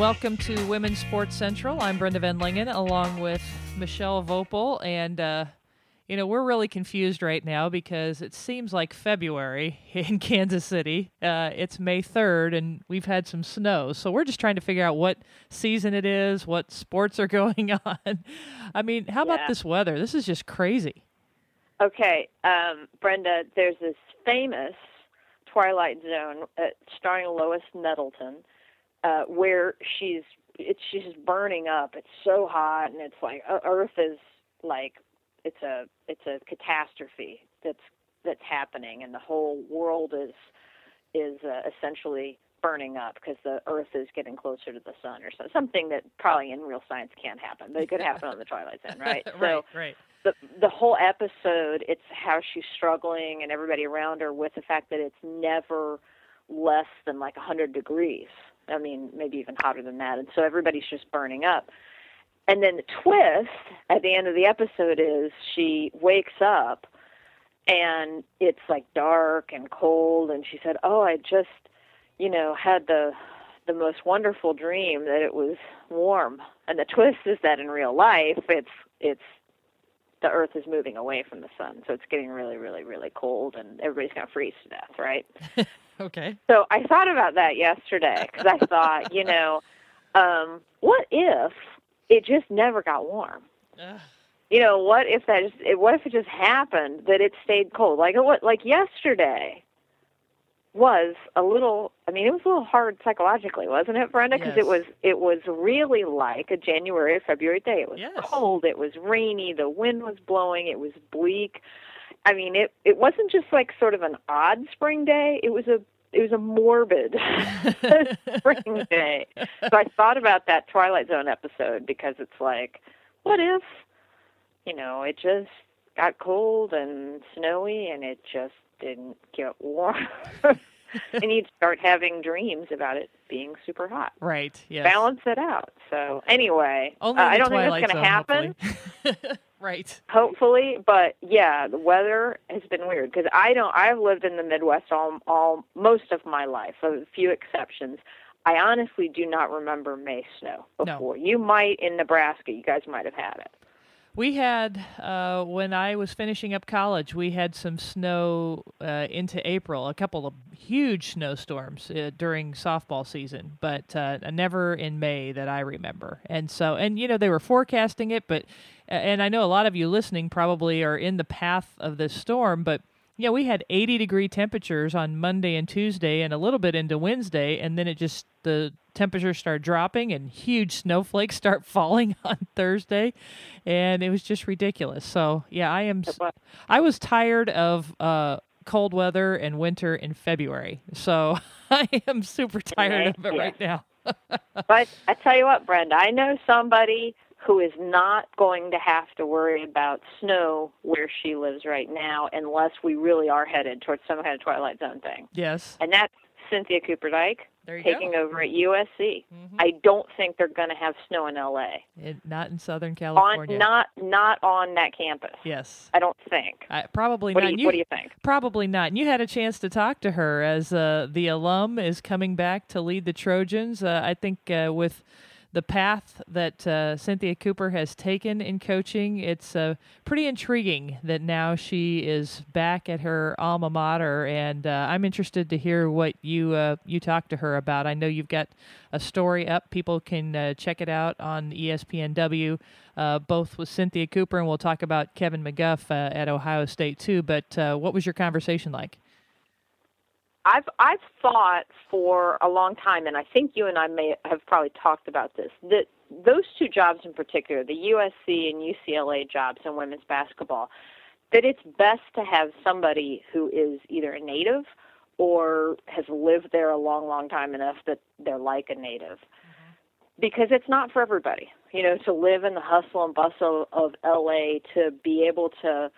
Hello, everyone, and welcome to Women's Sports Central. I'm Brenda VanLengen, along with Mechelle Voepel, and uh, you know we're really confused right now because it seems like February in Kansas City. Uh, it's May 3rd, and we've had some snow, so we're just trying to figure out what season it is, what sports are going on. I mean, how about this weather? This is just crazy. Okay, um, Brenda, there's this famous Twilight Zone uh, starring Lois Nettleton, uh, where she's it's she's just burning up. It's so hot, and it's like uh, Earth is like it's a it's a catastrophe that's that's happening, and the whole world is is uh, essentially burning up because the Earth is getting closer to the sun, or so, something that probably in real science can't happen, but it could happen on the Twilight Zone, right? So right, right. the the whole episode it's how she's struggling and everybody around her with the fact that it's never less than like a 100 degrees i mean maybe even hotter than that. And so everybody's just burning up. And then the twist at the end of the episode is she wakes up and it's like dark and cold. And she said oh i just you know had the the most wonderful dream that it was warm. And the twist is that in real life it's it's the earth is moving away from the sun. So it's getting really really really cold and everybody's going to freeze to death right Okay. so i thought about that yesterday because i thought you know um what if it just never got warm Ugh. you know what if that just what if it just happened that it stayed cold like what like yesterday was a little i mean it was a little hard psychologically wasn't it brenda because Yes. it was it was really like a january or february day it was Yes. cold it was rainy the wind was blowing it was bleak i mean it it wasn't just like sort of an odd spring day it was a it was a morbid spring day so i thought about that twilight zone episode because it's like what if you know it just got cold and snowy and it just didn't get warm and you'd start having dreams about it being super hot right. Yes. balance it out so anyway uh, i don't think Twilight that's going to happen. right. hopefully but yeah the weather has been weird because i don't i've lived in the midwest all all most of my life a few exceptions i honestly do not remember may snow No. before you might in nebraska you guys might have had it We had uh, when I was finishing up college, we had some snow uh, into April, a couple of huge snowstorms uh, during softball season, but uh, never in May that I remember. And so, and you know, they were forecasting it, but and I know a lot of you listening probably are in the path of this storm, but yeah, we had 80 degree temperatures on Monday and Tuesday and a little bit into Wednesday, and then it just, the temperatures start dropping and huge snowflakes start falling on Thursday, and it was just ridiculous. So, yeah, I am. I was tired of, uh, cold weather and winter in February. So I am super tired of it right now. But I tell you what, Brenda, I know somebody who is not going to have to worry about snow where she lives right now unless we really are headed towards some kind of Twilight Zone thing. Yes. And that's Cynthia Cooper Dyke taking go. over at USC. Mhm. I don't think they're going to have snow in LA. It, not in Southern On California. not not on that campus. yes. I don't think. I, probably What not. do you, what do you think? Probably not. And you had a chance to talk to her as uh, the alum is coming back to lead the Trojans. Uh, I think uh, with the path that uh, Cynthia Cooper has taken in coaching, it's uh, pretty intriguing that now she is back at her alma mater. And uh, I'm interested to hear what you uh, you talked to her about. I know you've got a story up. People can uh, check it out on ESPNW, uh, both with Cynthia Cooper, and we'll talk about Kevin McGuff at Ohio State too. But what was your conversation like? I've I've thought for a long time, and I think you and I may have probably talked about this. That those two jobs in particular, the USC and UCLA jobs in women's basketball, that it's best to have somebody who is either a native or has lived there a long, long time enough that they're like a native. Because it's not for everybody, you know, to live in the hustle and bustle of LA, to be able to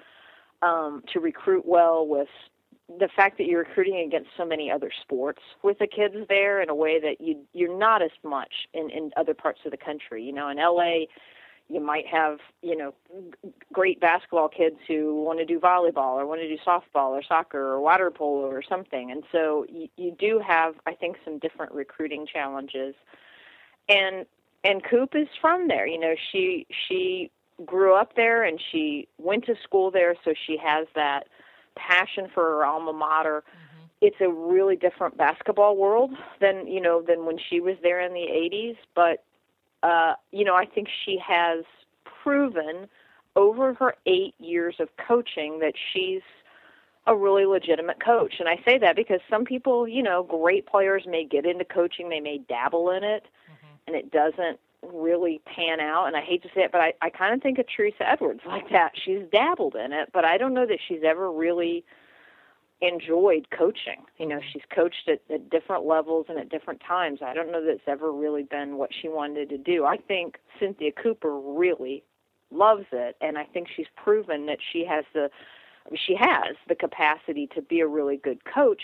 um, to recruit well with the fact that you're recruiting against so many other sports with the kids there in a way that you you're not as much in in other parts of the country. You know, in LA, you might have you know great basketball kids who want to do volleyball or want to do softball or soccer or water polo or something. And so you, you do have i think some different recruiting challenges. And and coop is from there. You know she she grew up there and she went to school there so she has that passion for her alma mater mm-hmm. it's a really different basketball world than you know than when she was there in the 80s but uh, you know, I think she has proven over her eight years of coaching that she's a really legitimate coach. And I say that because some people, you know, great players may get into coaching, they may dabble in it, mm-hmm. and it doesn't really pan out. And I hate to say it, but I, I kind of think of Teresa Edwards like that. She's dabbled in it, but I don't know that she's ever really enjoyed coaching. You know, she's coached at, at different levels and at different times. I don't know that it's ever really been what she wanted to do. I think Cynthia Cooper really loves it, and I think she's proven that she has the she has the capacity to be a really good coach.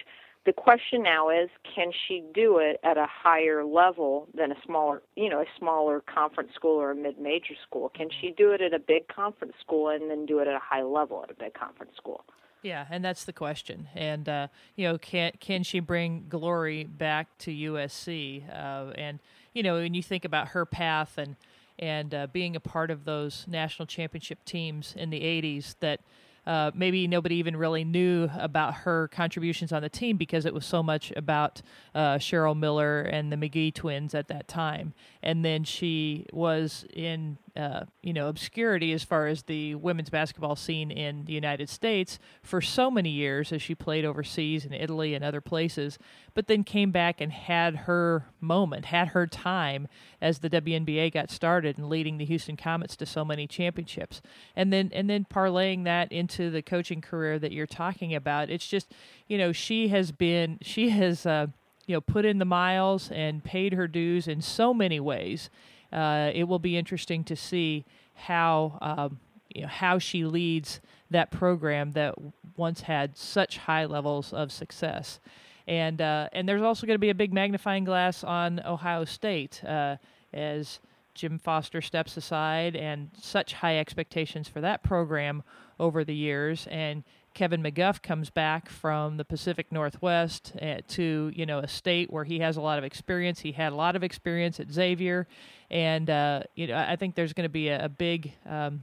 The question now is, can she do it at a higher level than a smaller, you know, a smaller conference school or a mid-major school? Can she do it at a big conference school and then do it at a high level at a big conference school? Yeah, and that's the question. And uh, you know, can can she bring glory back to USC? Uh, and you know, when you think about her path and and uh, being a part of those national championship teams in the '80s, that uh, maybe nobody even really knew about her contributions on the team because it was so much about uh, Cheryl Miller and the McGee twins at that time. And then she was in uh, you know obscurity as far as the women's basketball scene in the United States for so many years as she played overseas in Italy and other places, but then came back and had her moment, had her time as the WNBA got started and leading the Houston Comets to so many championships, and then and then parlaying that into the coaching career that you're talking about. It's just you know she has been she has. Uh, you know, put in the miles and paid her dues in so many ways uh, it will be interesting to see how um, you know, how she leads that program that once had such high levels of success. And uh, and there's also going to be a big magnifying glass on Ohio State uh, as Jim Foster steps aside, and such high expectations for that program over the years. And Kevin McGuff comes back from the Pacific Northwest uh, to you know a state where he has a lot of experience. He had a lot of experience at Xavier, and uh, you know I think there's going to be a, a big um,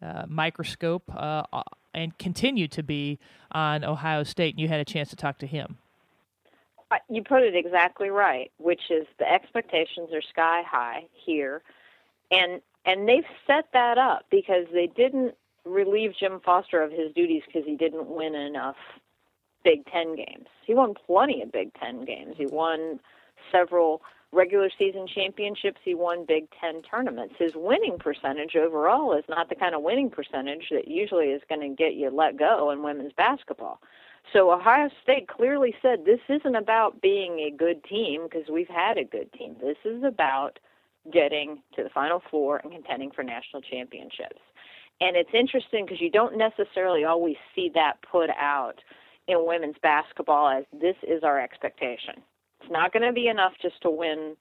uh, microscope uh, and continue to be on Ohio State. And you had a chance to talk to him. You put it exactly right, which is the expectations are sky high here, and and they've set that up because they didn't relieve Jim Foster of his duties because he didn't win enough Big Ten games. He won plenty of Big Ten games. He won several regular season championships. He won Big Ten tournaments. His winning percentage overall is not the kind of winning percentage that usually is going to get you let go in women's basketball. So Ohio State clearly said this isn't about being a good team because we've had a good team. This is about getting to the Final Four and contending for national championships. And it's interesting because you don't necessarily always see that put out in women's basketball as this is our expectation. It's not going to be enough just to win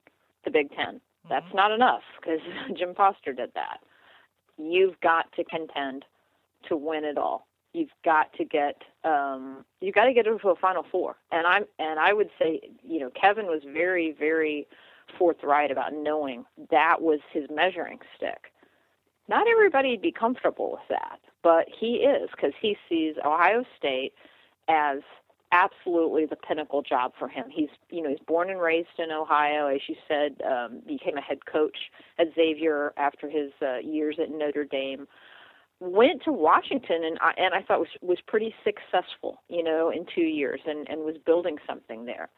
the Big 10 mm-hmm. That's not enough because Jim Foster did that. You've got to contend to win it all. You've got to get um, you've got to get into a Final Four. And I'm and I would say you know Kevin was very very forthright about knowing that was his measuring stick not everybody'd be comfortable with that, but he is because he sees Ohio State as absolutely the pinnacle job for him. He's you know he's born and raised in Ohio, as you said, um, became a head coach at Xavier after his uh, years at Notre Dame. Went to Washington and I, and I thought was was pretty successful, you know, in two years and and was building something there.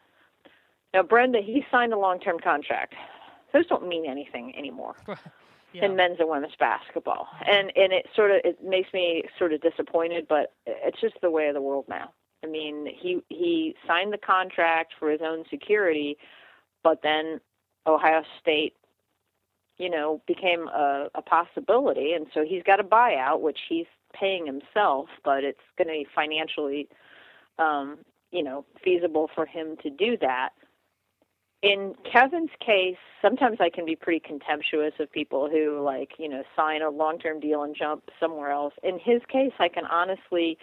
Now Brenda, he signed a long term contract. Those don't mean anything anymore. yeah. in men's and women's basketball. And and it sort of it makes me sort of disappointed, but it's just the way of the world now. I mean, he he signed the contract for his own security, but then Ohio State, you know, became a, a possibility, and so he's got a buyout, which he's paying himself, but it's going to be financially, um, you know, feasible for him to do that in Kevin's case, sometimes I can be pretty contemptuous of people who like, you know, sign a long-term deal and jump somewhere else. In his case, I can honestly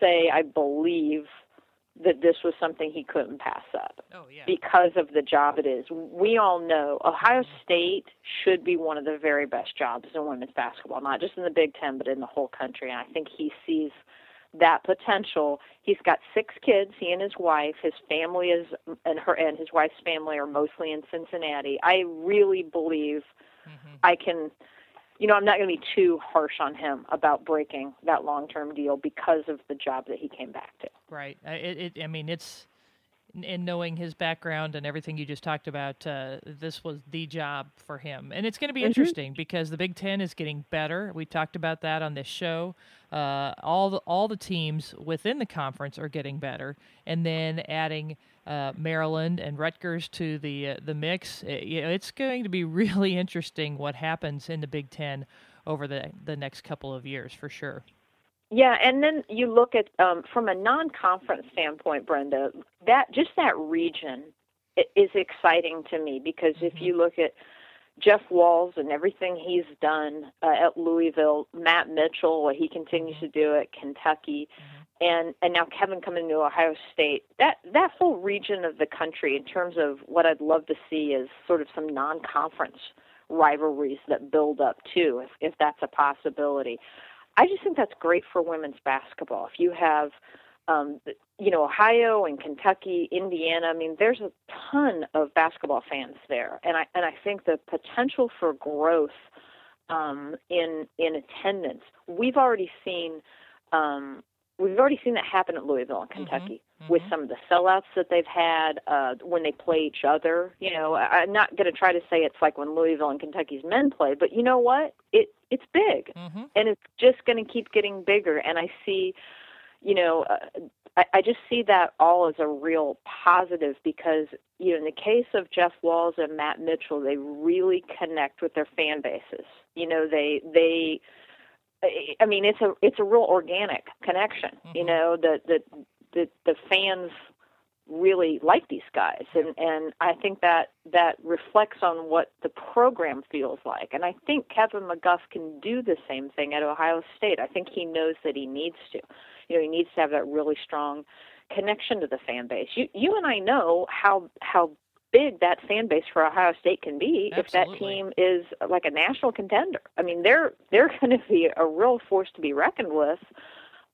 say I believe that this was something he couldn't pass up oh, yeah. because of the job it is. We all know Ohio mm-hmm. State should be one of the very best jobs in women's basketball, not just in the Big Ten, but in the whole country. And I think he sees that potential. He's got six kids, he and his wife. His family is and her and his wife's family are mostly in Cincinnati. I really believe mm-hmm. I can you know, I'm not going to be too harsh on him about breaking that long-term deal because of the job that he came back to. Right. It, it I mean, it's in knowing his background and everything you just talked about, uh, this was the job for him. And it's going to be mm-hmm. interesting because the Big Ten is getting better. We talked about that on this show. Uh, all the all the teams within the conference are getting better, and then adding uh, Maryland and Rutgers to the uh, the mix. It, you know, it's going to be really interesting what happens in the Big Ten over the the next couple of years for sure. Yeah, and then you look at um, from a non-conference standpoint, Brenda. That just that region is exciting to me because if mm-hmm. you look at Jeff Walz and everything he's done uh, at Louisville, Matt Mitchell, what he continues mm-hmm. to do at Kentucky, mm-hmm. and and now Kevin coming to Ohio State. That that whole region of the country, in terms of what I'd love to see, is sort of some non-conference rivalries that build up too, if if that's a possibility. I just think that's great for women's basketball. If you have, um, you know, Ohio and Kentucky, Indiana, I mean, there's a ton of basketball fans there, and I and I think the potential for growth um, in in attendance. We've already seen. Um, we've already seen that happen at Louisville and mm-hmm. Kentucky mm-hmm. with some of the sellouts that they've had uh, when they play each other. You know, I, I'm not going to try to say it's like when Louisville and Kentucky's men play, but you know what? It it's big, mm-hmm. and it's just going to keep getting bigger. And I see, you know. Uh, I, I just see that all as a real positive because, you know, in the case of Jeff Walz and Matt Mitchell, they really connect with their fan bases. You know, they they I mean, it's a it's a real organic connection. Mm-hmm. You know, that the the the fans really like these guys, and and I think that that reflects on what the program feels like. And I think Kevin McGuff can do the same thing at Ohio State. I think he knows that he needs to. You know, he needs to have that really strong connection to the fan base. You you and I know how how big that fan base for Ohio State can be Absolutely. if that team is like a national contender. I mean, they're they're going to be a real force to be reckoned with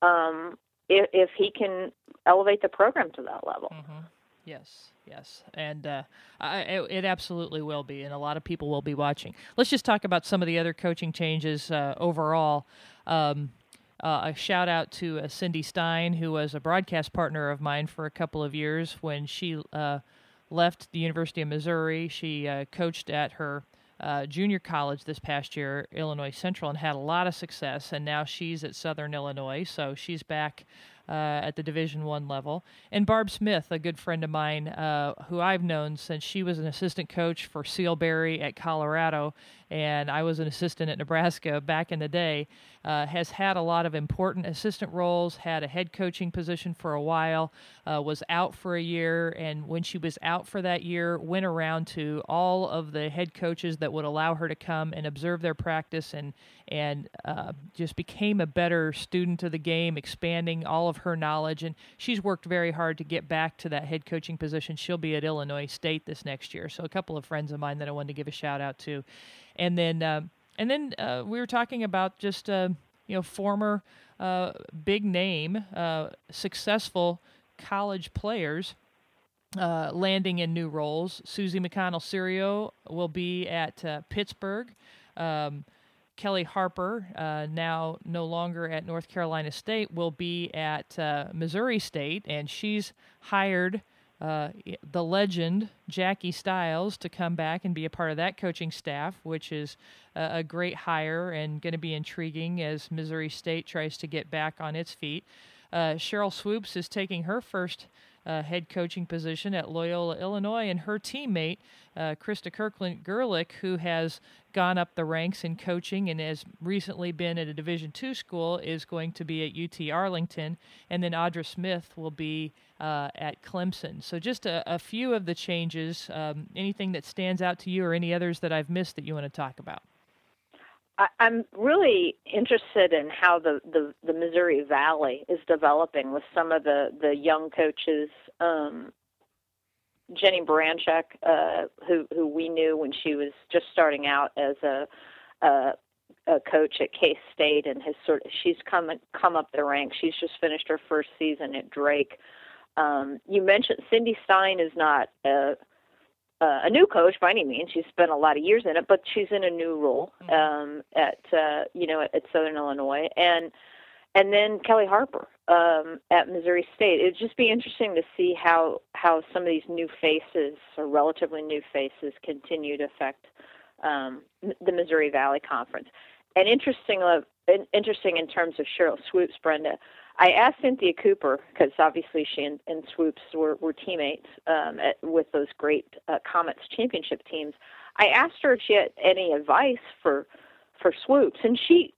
um, if, if he can elevate the program to that level. Mm-hmm. Yes, yes, and uh, I, it absolutely will be, and a lot of people will be watching. Let's just talk about some of the other coaching changes uh, overall. Um, uh, a shout out to uh, Cindy Stein, who was a broadcast partner of mine for a couple of years when she uh, left the University of Missouri. She uh, coached at her uh, junior college this past year, Illinois Central, and had a lot of success. And now she's at Southern Illinois, so she's back uh, at the Division One level. And Barb Smith, a good friend of mine, uh, who I've known since she was an assistant coach for Ceal Barry at Colorado, and I was an assistant at Nebraska back in the day, uh, has had a lot of important assistant roles, had a head coaching position for a while, uh, was out for a year, and when she was out for that year, went around to all of the head coaches that would allow her to come and observe their practice and and uh, just became a better student of the game, expanding all of her knowledge. And she's worked very hard to get back to that head coaching position. She'll be at Illinois State this next year. So a couple of friends of mine that I wanted to give a shout out to and then uh, and then uh, we were talking about just uh, you know former uh, big name uh, successful college players landing in new roles. Susie McConnell Serio will be at Pittsburgh. Um, Kellie Harper, uh, now no longer at North Carolina State, will be at uh, Missouri State, and she's hired uh, the legend Jackie Stiles to come back and be a part of that coaching staff, which is a great hire and going to be intriguing as Missouri State tries to get back on its feet. uh, Sheryl Swoopes is taking her first uh, head coaching position at Loyola, Illinois, and her teammate, uh, Krista Kirkland Gerlich, who has gone up the ranks in coaching and has recently been at a Division two school, is going to be at UT Arlington, and then Audra Smith will be uh, at Clemson. So, just a, a few of the changes. Um, anything that stands out to you, or any others that I've missed that you want to talk about? I'm really interested in how the, the, the Missouri Valley is developing with some of the, the young coaches. Um, Jennie Baranczyk, uh, who who we knew when she was just starting out as a, a, a coach at Case State, and has sort of she's come come up the ranks. She's just finished her first season at Drake. Um, you mentioned Cindy Stein is not a uh, a new coach by any means. She's spent a lot of years in it, but she's in a new role mm-hmm. um, at uh, you know at Southern Illinois, and and then Kellie Harper um, at Missouri State. It'd just be interesting to see how how some of these new faces or relatively new faces continue to affect um, the Missouri Valley Conference. And interesting, uh, interesting in terms of Sheryl Swoopes, Brenda. I asked Cynthia Cooper because obviously she and, and Swoopes were, were teammates um, at, with those great uh, Comets championship teams. I asked her if she had any advice for for Swoopes, and she,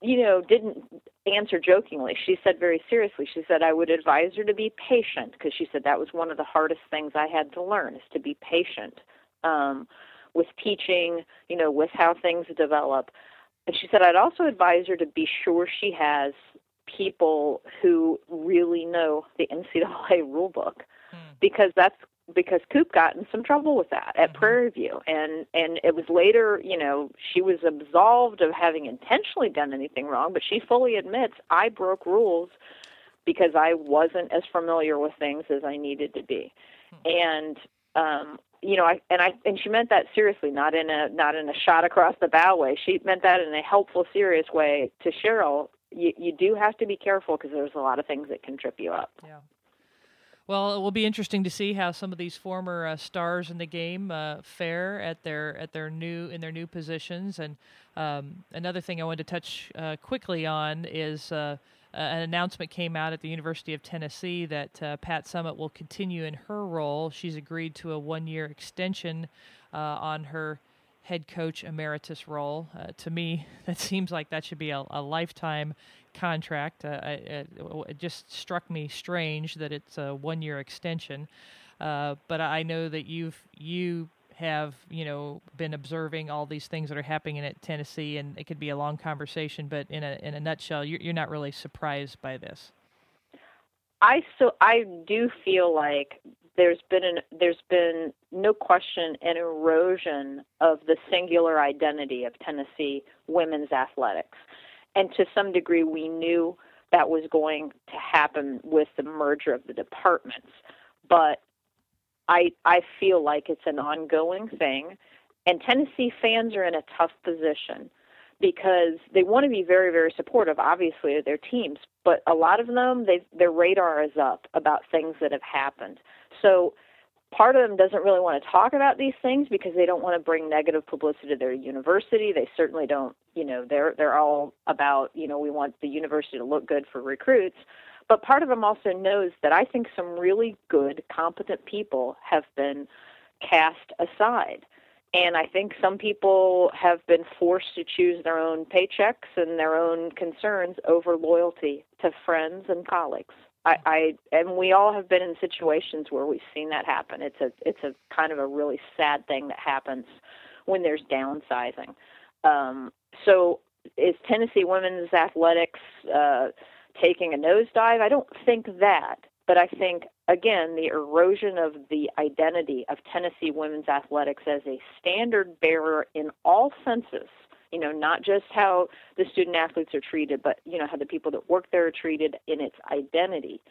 you know, didn't answer jokingly. She said very seriously. She said I would advise her to be patient because she said that was one of the hardest things I had to learn is to be patient um, with teaching, you know, with how things develop. And she said I'd also advise her to be sure she has people who really know the NCAA rule book hmm. because that's because Coop got in some trouble with that at mm-hmm. Prairie View, and and it was later, you know, she was absolved of having intentionally done anything wrong, but she fully admits I broke rules because I wasn't as familiar with things as I needed to be, hmm. and um, you know, I and I and she meant that seriously, not in a not in a shot across the bow way. She meant that in a helpful, serious way to Sheryl. you, you do have to be careful because there's a lot of things that can trip you up. Yeah. Well, it will be interesting to see how some of these former uh, stars in the game uh, fare at their at their new in their new positions. And um, another thing I wanted to touch uh, quickly on is uh, an announcement came out at the University of Tennessee that uh, Pat Summitt will continue in her role. She's agreed to a one year extension uh, on her head coach emeritus role. Uh, to me, that seems like that should be a, a lifetime contract. Uh, it, it, just struck me strange that it's a one-year extension. Uh, but I know that you've you have you know been observing all these things that are happening at Tennessee, and it could be a long conversation. But in a in a nutshell, you're, you're not really surprised by this. I so I do feel like there's been an, there's been no question an erosion of the singular identity of Tennessee women's athletics, and to some degree we knew that was going to happen with the merger of the departments, but I I feel like it's an ongoing thing, and Tennessee fans are in a tough position because they want to be very very supportive obviously of their teams. But a lot of them their radar is up about things that have happened. So part of them doesn't really want to talk about these things because they don't want to bring negative publicity to their university. They certainly don't you know they're they're all about you know we want the university to look good for recruits. But part of them also knows that I think some really good competent people have been cast aside and I think some people have been forced to choose their own paychecks and their own concerns over loyalty to friends and colleagues. I, I and we all have been in situations where we've seen that happen. It's a it's a kind of a really sad thing that happens when there's downsizing. Um, so is Tennessee women's athletics uh, taking a nosedive? I don't think that, but I think again, the erosion of the identity of Tennessee women's athletics as a standard bearer in all senses. You know, not just how the student athletes are treated, but you know how the people that work there are treated in its identity.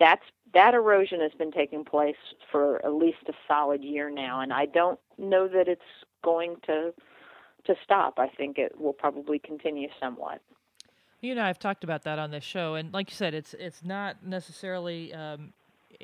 That's that erosion has been taking place for at least a solid year now, and I don't know that it's going to to stop. I think it will probably continue somewhat. You know, I've talked about that on this show, and like you said, it's it's not necessarily um,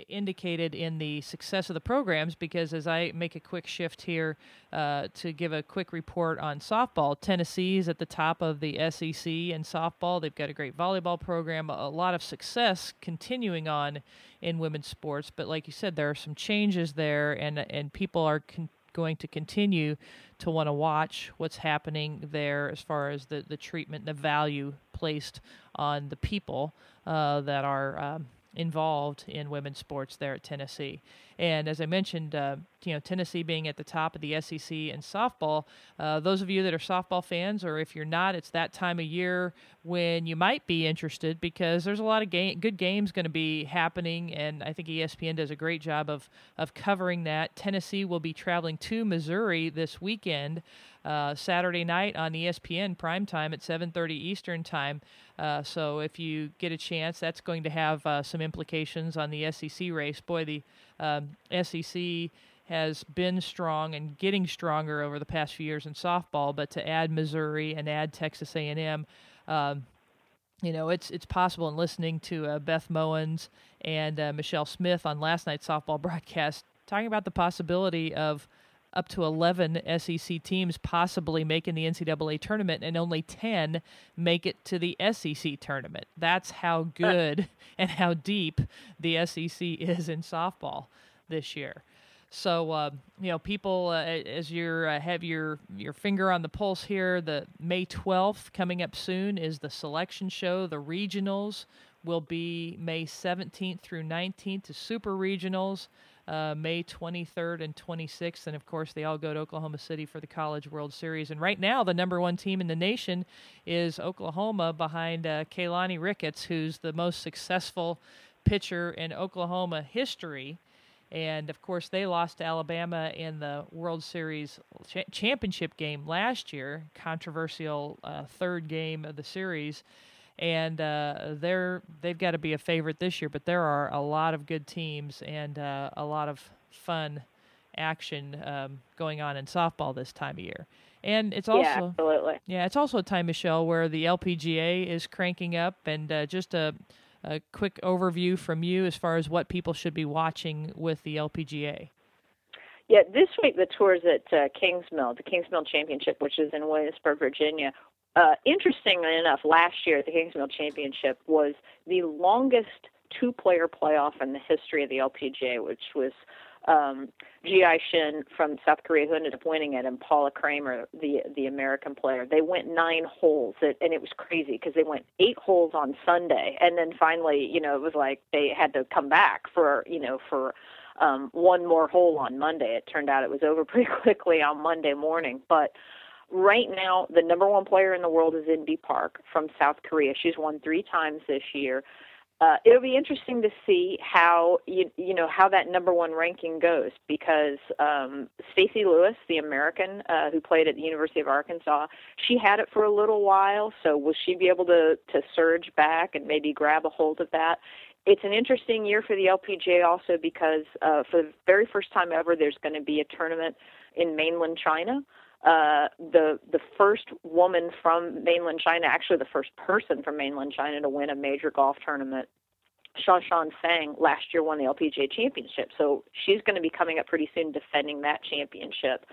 indicated in the success of the programs because as I make a quick shift here uh, to give a quick report on softball, Tennessee is at the top of the SEC in softball. They've got a great volleyball program, a lot of success continuing on in women's sports. But like you said, there are some changes there, and and people are. Con- going to continue to want to watch what's happening there as far as the, the treatment, the value placed on the people uh, that are um, involved in women's sports there at Tennessee. And as I mentioned, uh, you know Tennessee being at the top of the SEC in softball. Uh, those of you that are softball fans, or if you're not, it's that time of year when you might be interested because there's a lot of game, good games going to be happening, and I think ESPN does a great job of of covering that. Tennessee will be traveling to Missouri this weekend. Uh, Saturday night on ESPN primetime at 7:30 Eastern time. Uh, so if you get a chance, that's going to have uh, some implications on the SEC race. Boy, the um, SEC has been strong and getting stronger over the past few years in softball, but to add Missouri and add Texas A&M, um, you know, it's it's possible. And listening to uh, Beth Mowins and uh, Michelle Smith on last night's softball broadcast, talking about the possibility of up to 11 SEC teams possibly making the NCAA tournament, and only 10 make it to the SEC tournament. That's how good and how deep the SEC is in softball this year. So uh, you know, people, uh, as you uh, have your your finger on the pulse here, the May 12th coming up soon is the selection show. The regionals will be May 17th through 19th to super regionals uh, May 23rd and 26th. And of course, they all go to Oklahoma City for the College World Series. And right now, the number one team in the nation is Oklahoma behind uh, Keilani Ricketts, who's the most successful pitcher in Oklahoma history. And of course, they lost to Alabama in the World Series cha- championship game last year, controversial uh, third game of the series and uh, they're they've got to be a favorite this year. But there are a lot of good teams and uh, a lot of fun action um, going on in softball this time of year. And it's also yeah, absolutely. yeah, it's also a time, Mechelle, where the LPGA is cranking up, and uh, just a, a quick overview from you as far as what people should be watching with the LPGA. Yeah, this week the tour's at uh, Kingsmill, the Kingsmill Championship, which is in Williamsburg, Virginia, uh, interestingly enough, last year at the Kingsmill Championship was the longest two-player playoff in the history of the LPGA, which was um, Ji Shin from South Korea who ended up winning it, and Paula Creamer, the the American player. They went nine holes, it, and it was crazy because they went eight holes on Sunday, and then finally, you know, it was like they had to come back for you know for um, one more hole on Monday. It turned out it was over pretty quickly on Monday morning, but right now the number one player in the world is Inbee Park from South Korea. She's won three times this year. Uh, it'll be interesting to see how you you know how that number one ranking goes because um, Stacy Lewis, the American uh, who played at the University of Arkansas, she had it for a little while. So will she be able to to surge back and maybe grab a hold of that? It's an interesting year for the LPGA also because uh, for the very first time ever, there's going to be a tournament in mainland China uh, the the first woman from mainland China, actually the first person from mainland China to win a major golf tournament. Shanshan Feng last year won the LPGA championship, so she's going to be coming up pretty soon defending that championship.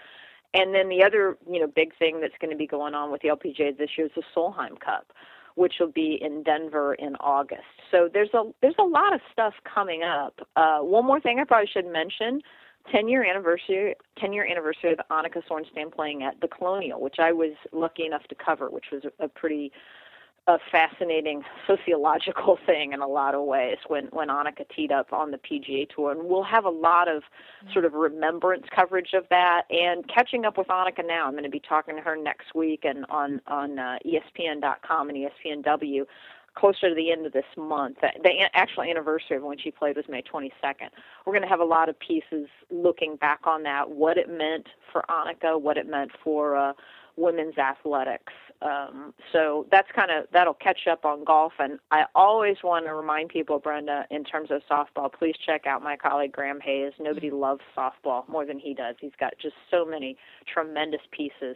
And then the other, you know, big thing that's going to be going on with the LPGA this year is the Solheim Cup, which will be in Denver in August. So there's a there's a lot of stuff coming up. Uh, one more thing I probably should mention: 10 year anniversary 10 year anniversary of Annika Sorenstam playing at the Colonial, which I was lucky enough to cover, which was a, pretty a fascinating sociological thing in a lot of ways when when Annika teed up on the PGA Tour, and we'll have a lot of sort of remembrance coverage of that and catching up with Annika now. I'm going to be talking to her next week and on on uh, ESPN.com and ESPNW closer to the end of this month. The actual anniversary of when she played was May 22nd. We're going to have a lot of pieces looking back on that, what it meant for Annika, what it meant for uh, women's athletics. Um, so that's kind of that'll catch up on golf. And I always want to remind people, Brenda, in terms of softball, please check out my colleague Graham Hays. Nobody loves softball more than he does. He's got just so many tremendous pieces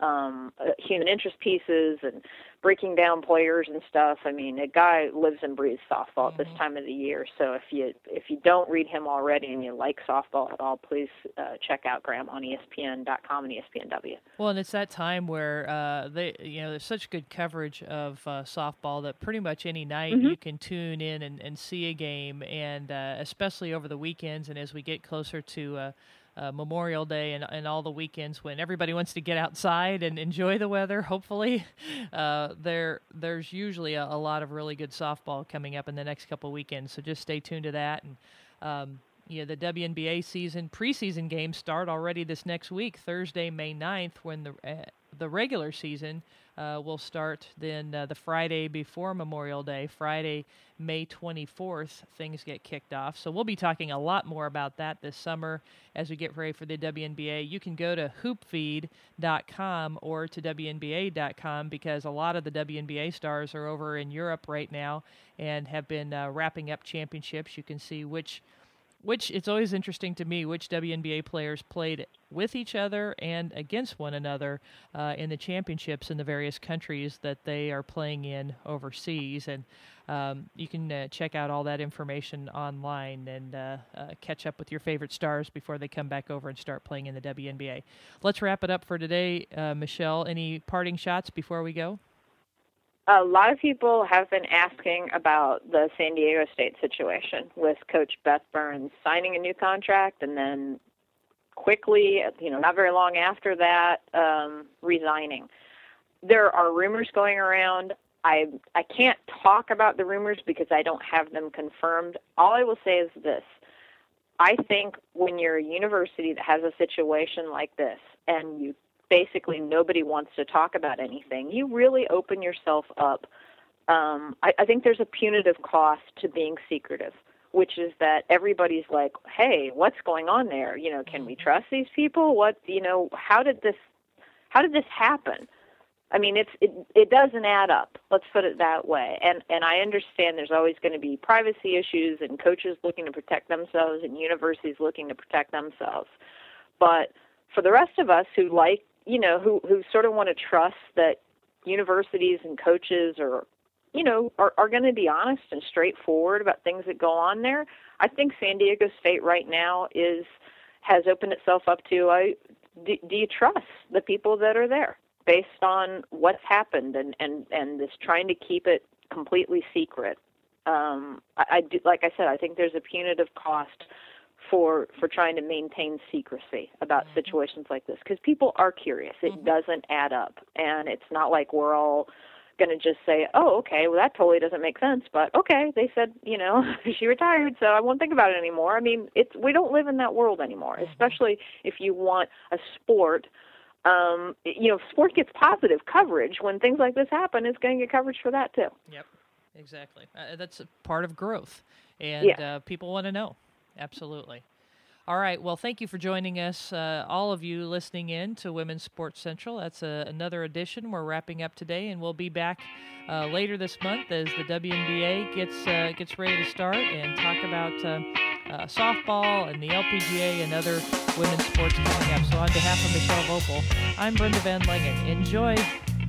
um, uh, human interest pieces and breaking down players and stuff. I mean, a guy lives and breathes softball at this Mhm. time of the year. So if you if you don't read him already and you like softball at all, please uh, check out Graham on ESPN.com and ESPNW. Well, and it's that time where uh, they, you know, there's such good coverage of uh, softball that pretty much any night Mhm. you can tune in and, and see a game, and uh, especially over the weekends and as we get closer to. Uh, Memorial Day and, and all the weekends when everybody wants to get outside and enjoy the weather. Hopefully, uh, there there's usually a, a lot of really good softball coming up in the next couple weekends. So just stay tuned to that. And um, the WNBA season preseason games start already this next week, Thursday, May 9th, when the uh, the regular season uh, will start. Then uh, the Friday before Memorial Day, Friday, May 24th, things get kicked off. So we'll be talking a lot more about that this summer as we get ready for the WNBA. You can go to hoopfeed.com or to WNBA.com because a lot of the WNBA stars are over in Europe right now and have been uh, wrapping up championships. You can see which which it's always interesting to me which WNBA players played with each other and against one another uh, in the championships in the various countries that they are playing in overseas. And um, you can uh, check out all that information online and uh, uh, catch up with your favorite stars before they come back over and start playing in the WNBA. Let's wrap it up for today, uh, Mechelle. Any parting shots before we go? A lot of people have been asking about the San Diego State situation with Coach Beth Burns signing a new contract and then quickly, you know, not very long after that, um, resigning. There are rumors going around. I I can't talk about the rumors because I don't have them confirmed. All I will say is this: I think when you're a university that has a situation like this and you basically nobody wants to talk about anything, you really open yourself up. Um, I, I think there's a punitive cost to being secretive, which is that everybody's like, "Hey, what's going on there? You know, can we trust these people? What, you know, how did this, how did this happen?" I mean, it's it it doesn't add up. Let's put it that way. And and I understand there's always going to be privacy issues and coaches looking to protect themselves and universities looking to protect themselves. But for the rest of us who like, you know, who who sort of want to trust that universities and coaches are you know, are, are going to be honest and straightforward about things that go on there. I think San Diego State right now is has opened itself up to I do, do you trust the people that are there based on what's happened and and and this trying to keep it completely secret. Um, I, I do, like I said, I think there's a punitive cost for for trying to maintain secrecy about Mhm. situations like this because people are curious. It Mhm. doesn't add up, and it's not like we're all going to just say, "Oh, okay, well that totally doesn't make sense," but okay, they said, you know, she retired, so I won't think about it anymore. I mean, it's we don't live in that world anymore, Mhm. especially if you want a sport um, you know, sport gets positive coverage when things like this happen, it's going to get coverage for that too. Yep, exactly. Uh, that's a part of growth, and Yeah. uh, people want to know. Absolutely. All right. Well, thank you for joining us, uh, all of you listening in to Women's Sports Central. That's a, another edition. We're wrapping up today, and we'll be back uh, later this month as the WNBA gets uh, gets ready to start and talk about uh, uh, softball and the LPGA and other women's sports coming up. So, on behalf of Mechelle Voepel, I'm Brenda VanLengen. Enjoy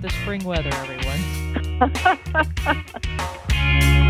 the spring weather, everyone.